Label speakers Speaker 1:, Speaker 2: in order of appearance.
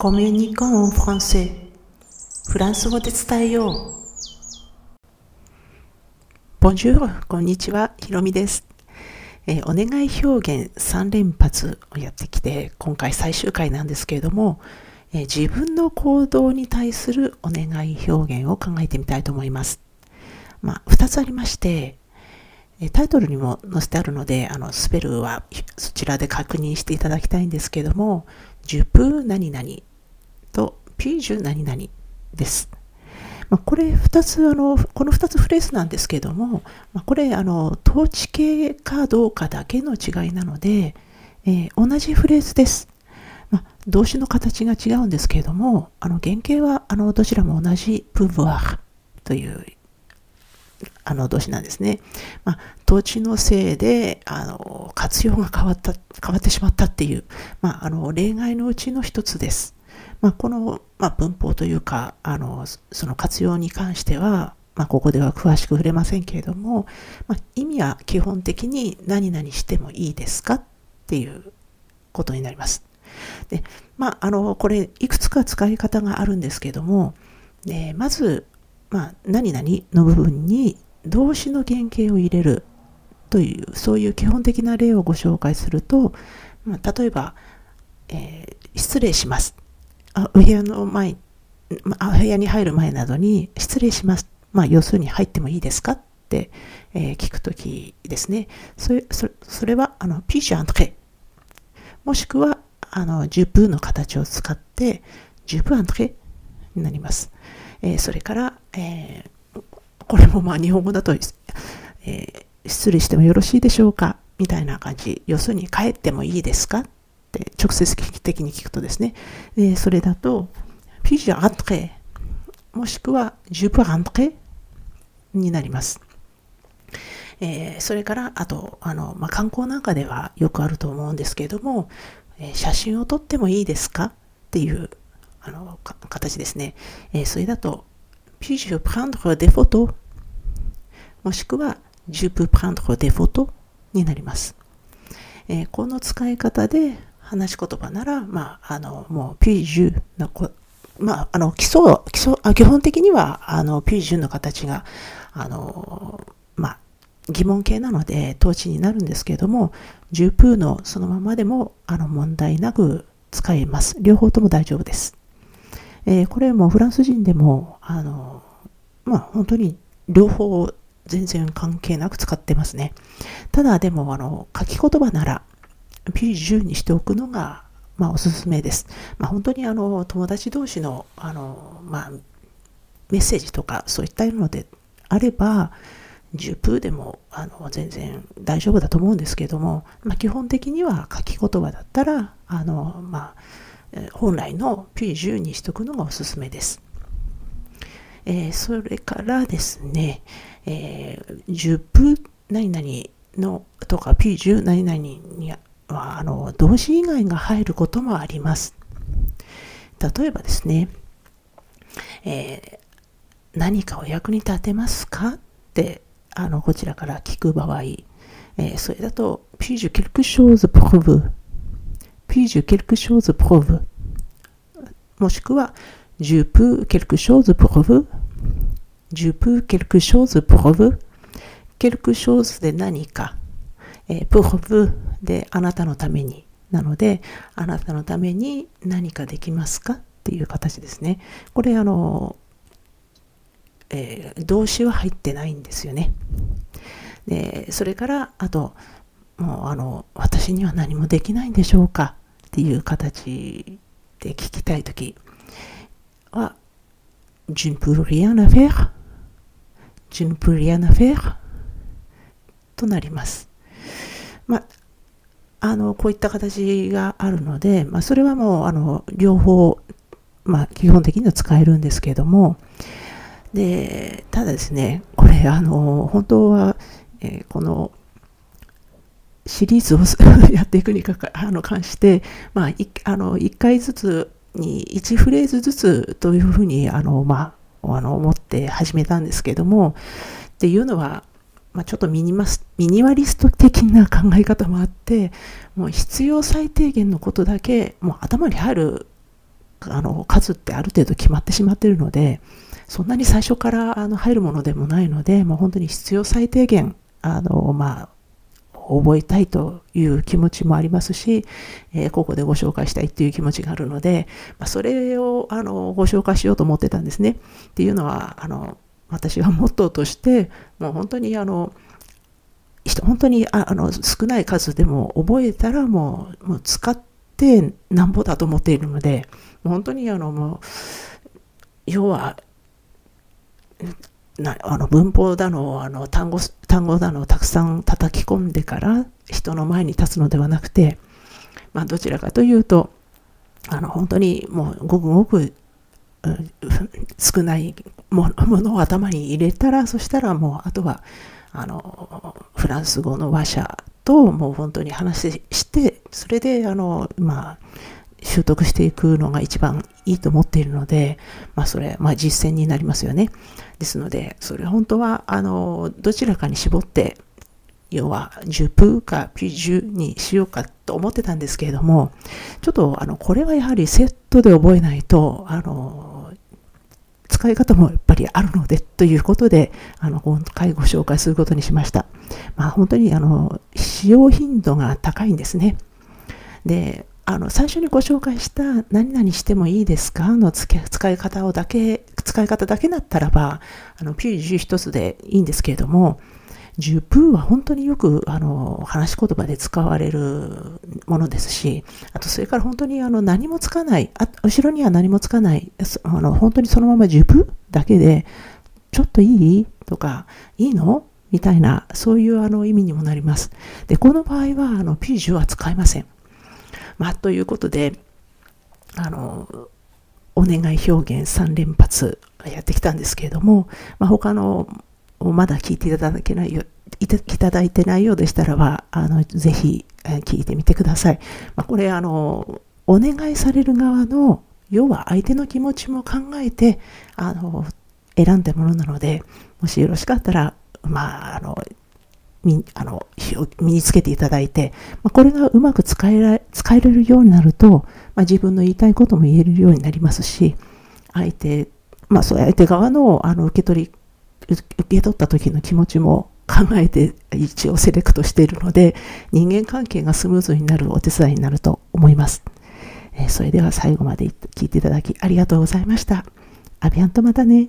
Speaker 1: コミュニコンフランセフランス語で伝えよう。ボンジュール、こんにちは、ひろみです。えー、お願い表現3連発をやってきて、今回最終回なんですけれども、えー、自分の行動に対するお願い表現を考えてみたいと思います。まあ、2つありまして、タイトルにも載せてあるので、あの、スペルはそちらで確認していただきたいんですけども、ジュプ何々ピージュ何々です。まあ、これ2つ、あの、この2つフレーズなんですけども、まあ、これ、あの、統治系かどうかだけの違いなので、えー、同じフレーズです。まあ、動詞の形が違うんですけれども、あの原型はあのどちらも同じプーブワーというあの動詞なんですね。まあ、土地のせいで、あの、活用が変わった、変わってしまったっていう、まあ、あの、例外のうちの一つです。まあ、この、まあ、文法というか、あの、その活用に関しては、まあ、ここでは詳しく触れませんけれども、まあ、意味は基本的に何々してもいいですかっていうことになります。で、まあ、あの、これ、いくつか使い方があるんですけども、でまず、まあ、何々の部分に動詞の原型を入れるという、そういう基本的な例をご紹介すると、まあ、例えば、えー、失礼します。あお部屋の前、あ、お部屋に入る前などに、失礼します。まあ、要するに入ってもいいですかって、えー、聞くときですね。それ、それそれは、あの、ピージュアントレ。もしくは、あの、ジュプの形を使って、ジュプアントレになります。えー、それから、えー、これもまあ日本語だと、えー、失礼してもよろしいでしょうか？みたいな感じ。要するに帰ってもいいですか？直接的に聞くとですね。えそれだと、puis je rentre もしくは je peux rentrer になります。えー、それから、あと、あの、まあ、観光なんかではよくあると思うんですけれども、えー、写真を撮ってもいいですか？っていうあの形ですね。えー、それだと、puis-je prendre des photos? もしくは、je peux prendre des photos? になります。えー、この使い方で話し言葉なら、まあ、あの、もう、puis-je のこ、まあ、あの、基礎、基礎、基本的には、あの、puis-je の形が、あの、まあ、疑問形なので、統治になるんですけれども、10プーのそのままでも、あの、問題なく使えます。両方とも大丈夫です。えー、これもフランス人でも、あの、まあ本当に両方全然関係なく使ってますね。ただでも、あの、書き言葉なら、P10 にしておくのが、まあおすすめです。まあ本当にあの、友達同士の、あの、まあ、メッセージとかそういったのであれば、10プでもあの全然大丈夫だと思うんですけども、まあ、基本的には書き言葉だったらあの、まあ、本来の P10 にしとくのがおすすめです。えー、それからですね、えー、10分何々のとか P10 何々にはあの動詞以外が入ることもあります。例えばですね、えー、何かお役に立てますか？ってあのこちらから聞く場合、えー、それだと、ピージュ・ケルク・ショーズ・プロブ。ピージュ・ケルク・ショーズ・プロブ。もしくは、ジュプ・ケルク・ショーズ・プロブ。ジュプ・ケルク・ショーズ・プロブ。ケルク・ショーズで何か。えー、プロブ。であなたのために。なのであなたのために何かできますかっていう形ですね。これあの、えー、動詞は入ってないんですよね。でそれからあともうあの私には何もできないんでしょうかっていう形で聞きたいときは、je ne peux rien faire, je ne peux rien faire となります。まあ、の、こういった形があるので、まあ、それはもう、あの、両方、まあ、基本的には使えるんですけれども、で、ただですね、これ、あの、本当は、えー、この、シリーズを やっていくにかかあの関して、まあ、あの1回ずつに1フレーズずつというふうにあの、まあ、あの思って始めたんですけども。っていうのは、まあ、ちょっとミニマスミニマリスト的な考え方もあってもう必要最低限のことだけもう頭に入るあの数ってある程度決まってしまっているのでそんなに最初からあの入るものでもないのでもう本当に必要最低限あの、まあ、覚えたいという気持ちもありますし、えー、ここでご紹介したいという気持ちがあるので、まあ、それをあのご紹介しようと思ってたんですね。っていうのはあの私はモットーとしてもう本当にあの本当にあの少ない数でも覚えたらもうもう使ってなんぼだと思っているので本当にあのもう要はなあの文法だのあの単語単語だのをたくさん叩き込んでから人の前に立つのではなくて、まあ、どちらかというとあの本当にもうごくごく、少ないものを頭に入れたらそしたらもうあとはあのフランス語の話者ともう本当に話してそれであのまあ習得していくのが一番いいと思っているので、まあそれ、まあ実践になりますよね。ですので、それ本当は、あの、どちらかに絞って、要は、10プーかピジュにしようかと思ってたんですけれども、ちょっと、あの、これはやはりセットで覚えないと、あの、使い方もやっぱりあるので、ということで、あの、今回ご紹介することにしました。まあ本当に、あの、使用頻度が高いんですね。で、あの最初にご紹介した何々してもいいですか？の使い方をだけ、使い方だけだったらば、あの、ピュージュ一つでいいんですけれども、ジュプーは本当によくあの話し言葉で使われるものですし、あとそれから本当にあの何もつかない、あ後ろには何もつかない、あの本当にそのままジュプーだけで、ちょっといいとか、いいの？みたいな、そういうあの意味にもなります。で、この場合はあのピージュは使いません。まあ、ということで、あの、お願い表現3連発やってきたんですけれども、まあ、他のまだ聞いていただけないよいただいてないようでしたらば、あの、ぜひ聞いてみてください。まあ、これ、あの、お願いされる側の、要は相手の気持ちも考えて、あの、選んだものなので、もしよろしかったら、まあ、あの、あの身につけていただいて、まあ、これがうまく使えら使えるようになると、まあ、自分の言いたいことも言えるようになりますし相手、まあ、そう相手側のあの受け取り受け取った時の気持ちも考えて一応セレクトしているので人間関係がスムーズになるお手伝いになると思います。えそれでは最後まで聞いていただきありがとうございました。アビアンとまたね。